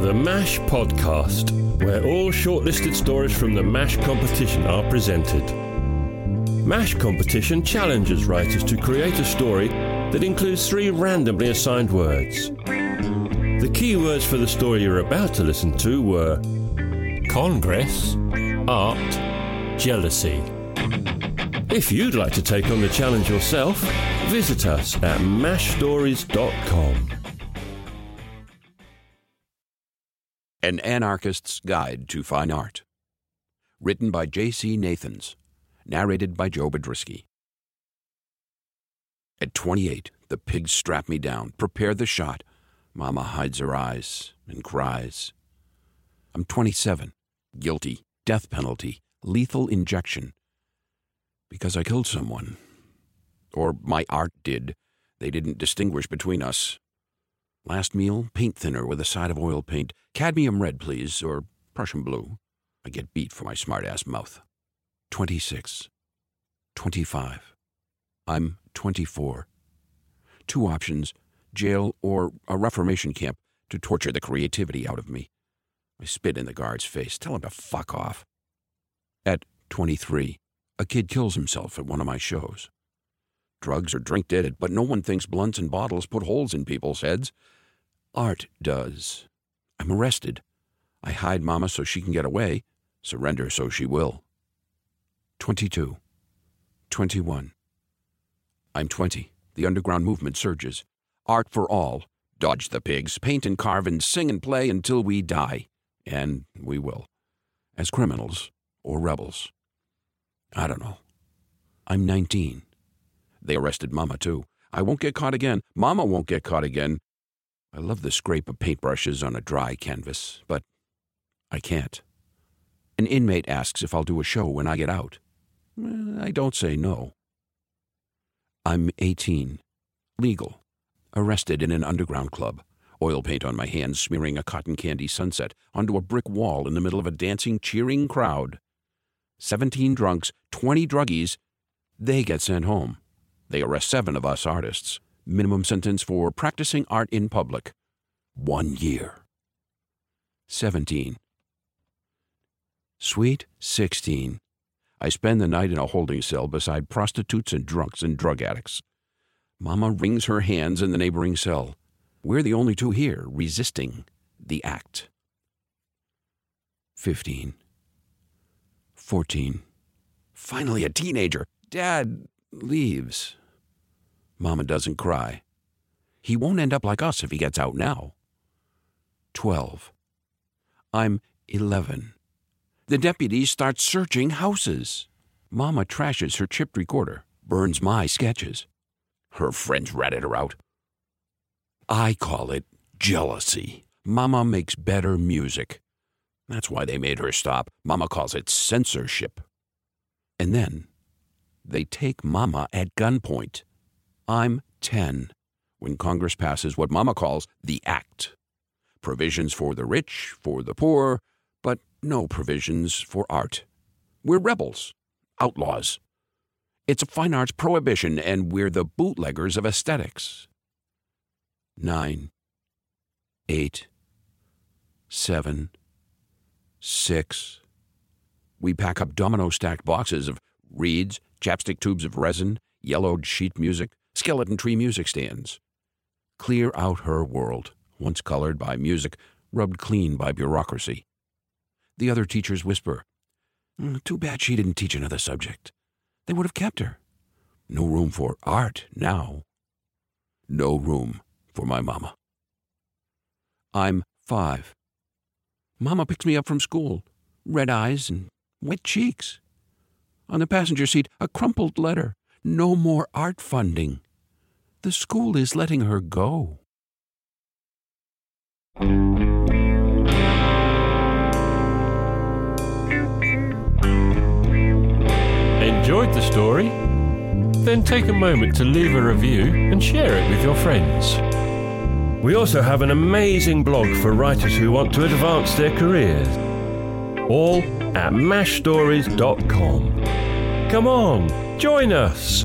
to the MASH podcast, where all shortlisted stories from the MASH competition are presented. MASH competition challenges writers to create a story that includes three randomly assigned words. The key words for the story you're about to listen to were Congress, Art, Jealousy. If you'd like to take on the challenge yourself, visit us at mashstories.com. An Anarchist's Guide to Fine Art. Written by J.C. Nathans. Narrated by Joe Biedrzycki. At 28, the pigs strap me down, prepare the shot. Mama hides her eyes and cries. I'm 27, guilty, death penalty, lethal injection. Because I killed someone. Or my art did. They didn't distinguish between us. Last meal, paint thinner with a side of oil paint. Cadmium red, please, or Prussian blue. I get beat for my smart-ass mouth. 26. 25. I'm 24. Two options jail or a reformation camp to torture the creativity out of me. I spit in the guard's face, tell him to fuck off. At 23, a kid kills himself at one of my shows. Drugs or drink did it, but no one thinks blunts and bottles put holes in people's heads. Art does. I'm arrested. I hide Mama so she can get away, surrender so she will. 22. 21. I'm 20. The underground movement surges. Art for all. Dodge the pigs, paint and carve and sing and play until we die. And we will. As criminals or rebels. I don't know. I'm 19. They arrested Mama, too. I won't get caught again. Mama won't get caught again. I love the scrape of paintbrushes on a dry canvas, but I can't. An inmate asks if I'll do a show when I get out. Eh, I don't say no. I'm 18. Legal. Arrested in an underground club. Oil paint on my hands smearing a cotton candy sunset onto a brick wall in the middle of a dancing, cheering crowd. 17 drunks, 20 druggies. They get sent home. They arrest seven of us artists. Minimum sentence for practicing art in public. One year. 17. Sweet 16. I spend the night in a holding cell beside prostitutes and drunks and drug addicts. Mama wrings her hands in the neighboring cell. We're the only two here resisting the act. 15. 14. Finally, a teenager. Dad leaves. Mama doesn't cry. He won't end up like us if he gets out now. 12. I'm 11. The deputies start searching houses. Mama trashes her chipped recorder, burns my sketches. Her friends ratted her out. I call it jealousy. Mama makes better music. That's why they made her stop. Mama calls it censorship. And then they take Mama at gunpoint. I'm 10 when Congress passes what Mama calls the Act provisions for the rich, for the poor, but no provisions for art. We're rebels, outlaws. It's a fine arts prohibition, and we're the bootleggers of aesthetics. Nine, eight, seven, six. We pack up domino stacked boxes of reeds, chapstick tubes of resin, yellowed sheet music, skeleton tree music stands. Clear out her world, once colored by music, rubbed clean by bureaucracy. The other teachers whisper, "Mm, Too bad she didn't teach another subject. They would have kept her. No room for art now. No room for my mama. I'm five. Mama picks me up from school, red eyes and wet cheeks. On the passenger seat, a crumpled letter. No more art funding. The school is letting her go. Enjoyed the story? Then take a moment to leave a review and share it with your friends. We also have an amazing blog for writers who want to advance their careers. All at mashstories.com. Come on, join us!